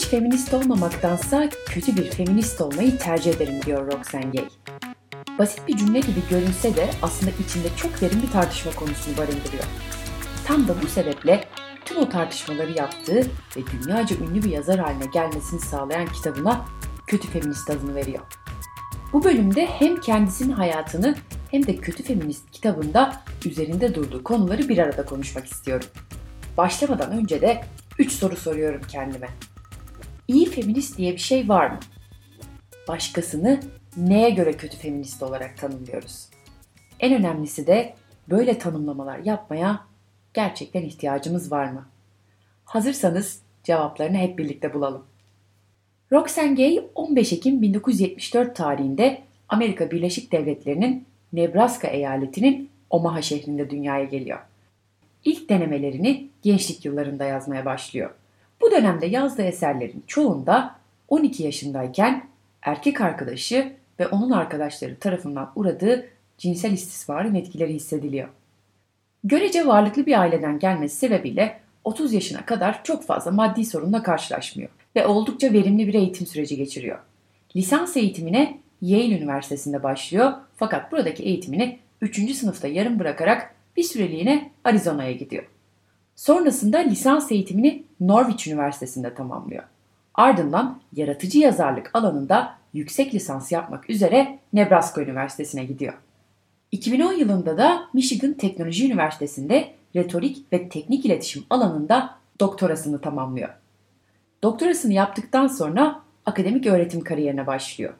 Hiç feminist olmamaktansa kötü bir feminist olmayı tercih ederim diyor Roxane Gay. Basit bir cümle gibi görünse de aslında içinde çok derin bir tartışma konusunu barındırıyor. Tam da bu sebeple tüm o tartışmaları yaptığı ve dünyaca ünlü bir yazar haline gelmesini sağlayan kitabına Kötü Feminist adını veriyor. Bu bölümde hem kendisinin hayatını hem de Kötü Feminist kitabında üzerinde durduğu konuları bir arada konuşmak istiyorum. Başlamadan önce de 3 soru soruyorum kendime. İyi feminist diye bir şey var mı? Başkasını neye göre kötü feminist olarak tanımlıyoruz? En önemlisi de böyle tanımlamalar yapmaya gerçekten ihtiyacımız var mı? Hazırsanız cevaplarını hep birlikte bulalım. Roxane Gay 15 Ekim 1974 tarihinde Amerika Birleşik Devletleri'nin Nebraska eyaletinin Omaha şehrinde dünyaya geliyor. İlk denemelerini gençlik yıllarında yazmaya başlıyor. Bu dönemde yazdığı eserlerin çoğunda 12 yaşındayken erkek arkadaşı ve onun arkadaşları tarafından uğradığı cinsel istismarın etkileri hissediliyor. Görece varlıklı bir aileden gelmesi sebebiyle 30 yaşına kadar çok fazla maddi sorunla karşılaşmıyor ve oldukça verimli bir eğitim süreci geçiriyor. Lisans eğitimine Yale Üniversitesi'nde başlıyor fakat buradaki eğitimini 3. sınıfta yarım bırakarak bir süreliğine Arizona'ya gidiyor. Sonrasında lisans eğitimini Norwich Üniversitesi'nde tamamlıyor. Ardından yaratıcı yazarlık alanında yüksek lisans yapmak üzere Nebraska Üniversitesi'ne gidiyor. 2010 yılında da Michigan Teknoloji Üniversitesi'nde retorik ve teknik iletişim alanında doktorasını tamamlıyor. Doktorasını yaptıktan sonra akademik öğretim kariyerine başlıyor.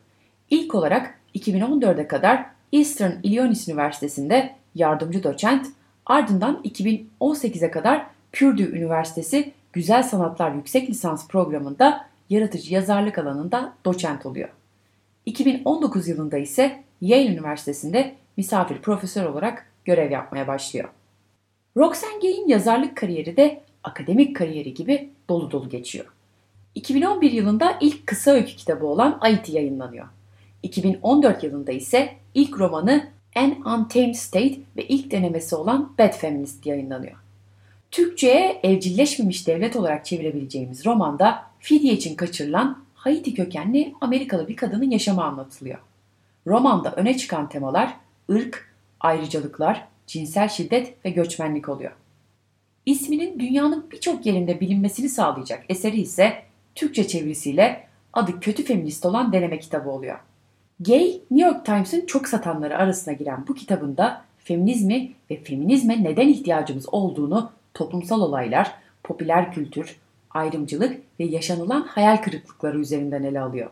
İlk olarak 2014'e kadar Eastern Illinois Üniversitesi'nde yardımcı doçent, ardından 2018'e kadar Purdue Üniversitesi Güzel Sanatlar Yüksek Lisans Programı'nda yaratıcı yazarlık alanında doçent oluyor. 2019 yılında ise Yale Üniversitesi'nde misafir profesör olarak görev yapmaya başlıyor. Roxane Gay'in yazarlık kariyeri de akademik kariyeri gibi dolu dolu geçiyor. 2011 yılında ilk kısa öykü kitabı olan Aiti yayınlanıyor. 2014 yılında ise ilk romanı An Untamed State ve ilk denemesi olan Bad Feminist yayınlanıyor. Türkçe'ye evcilleşmemiş devlet olarak çevirebileceğimiz romanda fidye için kaçırılan Haiti kökenli Amerikalı bir kadının yaşamı anlatılıyor. Romanda öne çıkan temalar ırk, ayrıcalıklar, cinsel şiddet ve göçmenlik oluyor. İsminin dünyanın birçok yerinde bilinmesini sağlayacak eseri ise Türkçe çevirisiyle adı kötü feminist olan deneme kitabı oluyor. Gay, New York Times'ın çok satanları arasına giren bu kitabında feminizmi ve feminizme neden ihtiyacımız olduğunu toplumsal olaylar, popüler kültür, ayrımcılık ve yaşanılan hayal kırıklıkları üzerinden ele alıyor.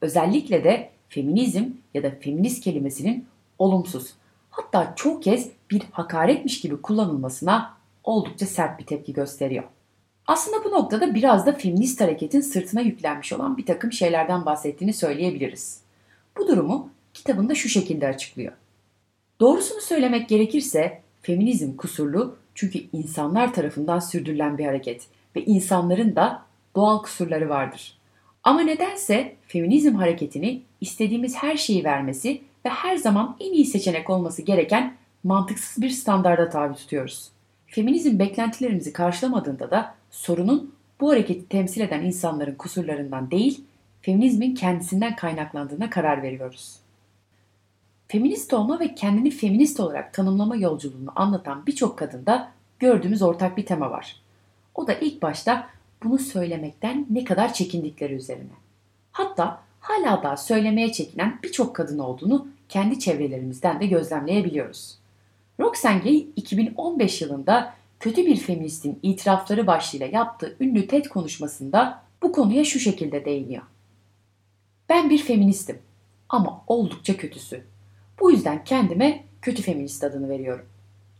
Özellikle de feminizm ya da feminist kelimesinin olumsuz, hatta çoğu kez bir hakaretmiş gibi kullanılmasına oldukça sert bir tepki gösteriyor. Aslında bu noktada biraz da feminist hareketin sırtına yüklenmiş olan bir takım şeylerden bahsettiğini söyleyebiliriz. Bu durumu kitabında şu şekilde açıklıyor. Doğrusunu söylemek gerekirse feminizm kusurlu çünkü insanlar tarafından sürdürülen bir hareket ve insanların da doğal kusurları vardır. Ama nedense feminizm hareketini istediğimiz her şeyi vermesi ve her zaman en iyi seçenek olması gereken mantıksız bir standarda tabi tutuyoruz. Feminizm beklentilerimizi karşılamadığında da sorunun bu hareketi temsil eden insanların kusurlarından değil, feminizmin kendisinden kaynaklandığına karar veriyoruz. Feminist olma ve kendini feminist olarak tanımlama yolculuğunu anlatan birçok kadında gördüğümüz ortak bir tema var. O da ilk başta bunu söylemekten ne kadar çekindikleri üzerine. Hatta hala daha söylemeye çekinen birçok kadın olduğunu kendi çevrelerimizden de gözlemleyebiliyoruz. Roxane Gay 2015 yılında kötü bir feministin itirafları başlığıyla yaptığı ünlü TED konuşmasında bu konuya şu şekilde değiniyor. Ben bir feministim ama oldukça kötüsü. Bu yüzden kendime kötü feminist adını veriyorum.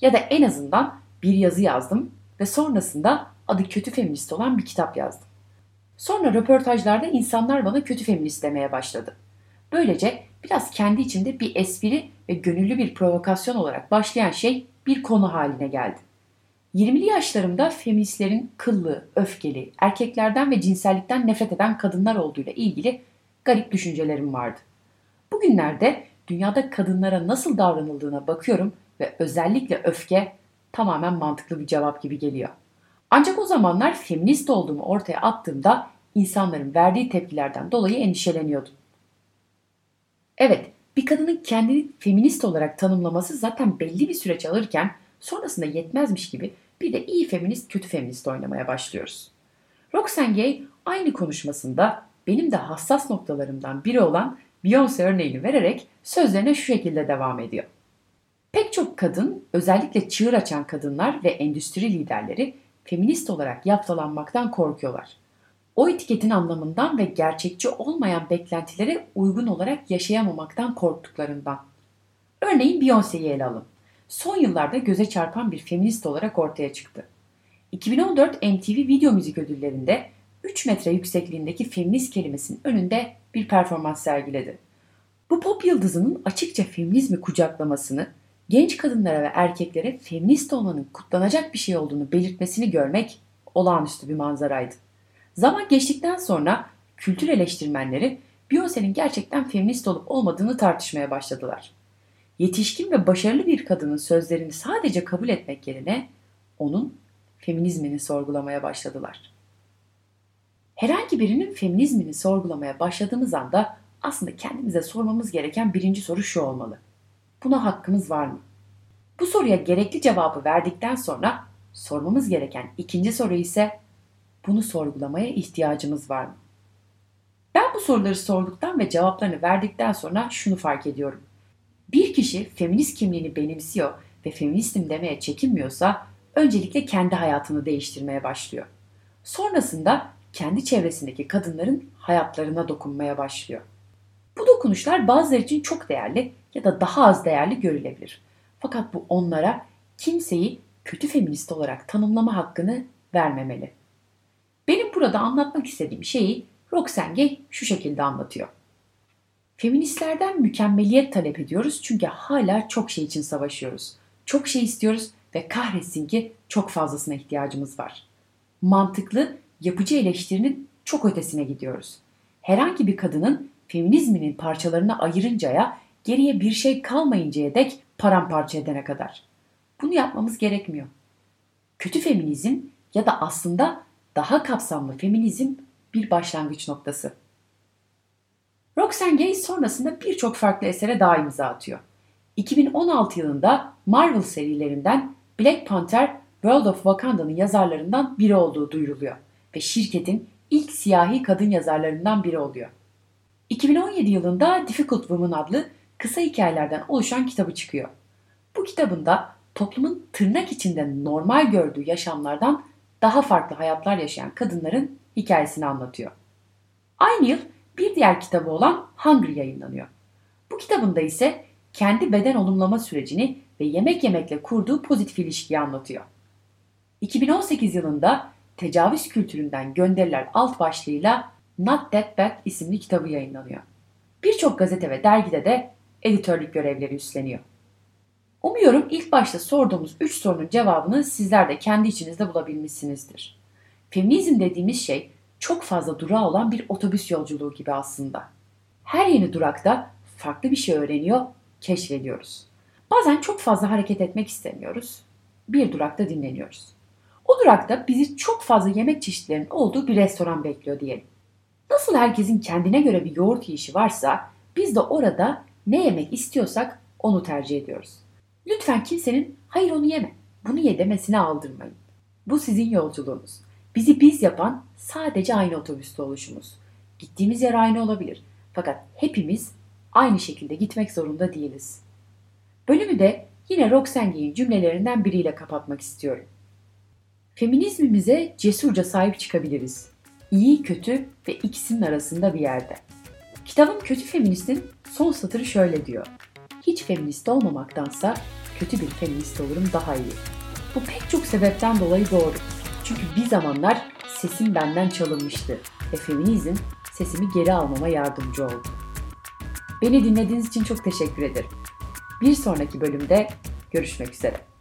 Ya da en azından bir yazı yazdım ve sonrasında adı kötü feminist olan bir kitap yazdım. Sonra röportajlarda insanlar bana kötü feminist demeye başladı. Böylece biraz kendi içinde bir espri ve gönüllü bir provokasyon olarak başlayan şey bir konu haline geldi. 20'li yaşlarımda feministlerin kıllı, öfkeli, erkeklerden ve cinsellikten nefret eden kadınlar olduğuyla ilgili garip düşüncelerim vardı. Bugünlerde dünyada kadınlara nasıl davranıldığına bakıyorum ve özellikle öfke tamamen mantıklı bir cevap gibi geliyor. Ancak o zamanlar feminist olduğumu ortaya attığımda insanların verdiği tepkilerden dolayı endişeleniyordum. Evet, bir kadının kendini feminist olarak tanımlaması zaten belli bir süreç alırken sonrasında yetmezmiş gibi bir de iyi feminist, kötü feminist oynamaya başlıyoruz. Roxane Gay aynı konuşmasında benim de hassas noktalarımdan biri olan Beyoncé örneğini vererek sözlerine şu şekilde devam ediyor. Pek çok kadın, özellikle çığır açan kadınlar ve endüstri liderleri feminist olarak yaftalanmaktan korkuyorlar. O etiketin anlamından ve gerçekçi olmayan beklentilere uygun olarak yaşayamamaktan korktuklarından. Örneğin Beyoncé'yi ele alın. Son yıllarda göze çarpan bir feminist olarak ortaya çıktı. 2014 MTV Video Müzik Ödülleri'nde 3 metre yüksekliğindeki feminist kelimesinin önünde bir performans sergiledi. Bu pop yıldızının açıkça feminizmi kucaklamasını, genç kadınlara ve erkeklere feminist olmanın kutlanacak bir şey olduğunu belirtmesini görmek olağanüstü bir manzaraydı. Zaman geçtikten sonra kültür eleştirmenleri Beyoncé'nin gerçekten feminist olup olmadığını tartışmaya başladılar. Yetişkin ve başarılı bir kadının sözlerini sadece kabul etmek yerine onun feminizmini sorgulamaya başladılar. Herhangi birinin feminizmini sorgulamaya başladığımız anda aslında kendimize sormamız gereken birinci soru şu olmalı. Buna hakkımız var mı? Bu soruya gerekli cevabı verdikten sonra sormamız gereken ikinci soru ise bunu sorgulamaya ihtiyacımız var mı? Ben bu soruları sorduktan ve cevaplarını verdikten sonra şunu fark ediyorum. Bir kişi feminist kimliğini benimsiyor ve feministim demeye çekinmiyorsa öncelikle kendi hayatını değiştirmeye başlıyor. Sonrasında kendi çevresindeki kadınların hayatlarına dokunmaya başlıyor. Bu dokunuşlar bazıları için çok değerli ya da daha az değerli görülebilir. Fakat bu onlara kimseyi kötü feminist olarak tanımlama hakkını vermemeli. Benim burada anlatmak istediğim şeyi Roxane Gay şu şekilde anlatıyor. Feministlerden mükemmeliyet talep ediyoruz çünkü hala çok şey için savaşıyoruz. Çok şey istiyoruz ve kahretsin ki çok fazlasına ihtiyacımız var. Mantıklı, yapıcı eleştirinin çok ötesine gidiyoruz. Herhangi bir kadının feminizminin parçalarına ayırıncaya, geriye bir şey kalmayıncaya dek paramparça edene kadar. Bunu yapmamız gerekmiyor. Kötü feminizm ya da aslında daha kapsamlı feminizm bir başlangıç noktası. Roxane Gay sonrasında birçok farklı esere daha imza atıyor. 2016 yılında Marvel serilerinden Black Panther World of Wakanda'nın yazarlarından biri olduğu duyuruluyor ve şirketin ilk siyahi kadın yazarlarından biri oluyor. 2017 yılında Difficult Woman adlı kısa hikayelerden oluşan kitabı çıkıyor. Bu kitabında toplumun tırnak içinde normal gördüğü yaşamlardan daha farklı hayatlar yaşayan kadınların hikayesini anlatıyor. Aynı yıl bir diğer kitabı olan Hungry yayınlanıyor. Bu kitabında ise kendi beden olumlama sürecini ve yemek yemekle kurduğu pozitif ilişkiyi anlatıyor. 2018 yılında tecavüz kültüründen gönderiler alt başlığıyla Not That Bad isimli kitabı yayınlanıyor. Birçok gazete ve dergide de editörlük görevleri üstleniyor. Umuyorum ilk başta sorduğumuz 3 sorunun cevabını sizler de kendi içinizde bulabilmişsinizdir. Feminizm dediğimiz şey çok fazla durağı olan bir otobüs yolculuğu gibi aslında. Her yeni durakta farklı bir şey öğreniyor, keşfediyoruz. Bazen çok fazla hareket etmek istemiyoruz. Bir durakta dinleniyoruz. O durakta bizi çok fazla yemek çeşitlerinin olduğu bir restoran bekliyor diyelim. Nasıl herkesin kendine göre bir yoğurt yiyişi varsa biz de orada ne yemek istiyorsak onu tercih ediyoruz. Lütfen kimsenin hayır onu yeme, bunu ye demesine aldırmayın. Bu sizin yolculuğunuz. Bizi biz yapan sadece aynı otobüste oluşumuz. Gittiğimiz yer aynı olabilir. Fakat hepimiz aynı şekilde gitmek zorunda değiliz. Bölümü de yine Roxanne'in cümlelerinden biriyle kapatmak istiyorum. Feminizmimize cesurca sahip çıkabiliriz. İyi, kötü ve ikisinin arasında bir yerde. Kitabın Kötü Feminist'in son satırı şöyle diyor. Hiç feminist olmamaktansa kötü bir feminist olurum daha iyi. Bu pek çok sebepten dolayı doğru. Çünkü bir zamanlar sesim benden çalınmıştı ve feminizm sesimi geri almama yardımcı oldu. Beni dinlediğiniz için çok teşekkür ederim. Bir sonraki bölümde görüşmek üzere.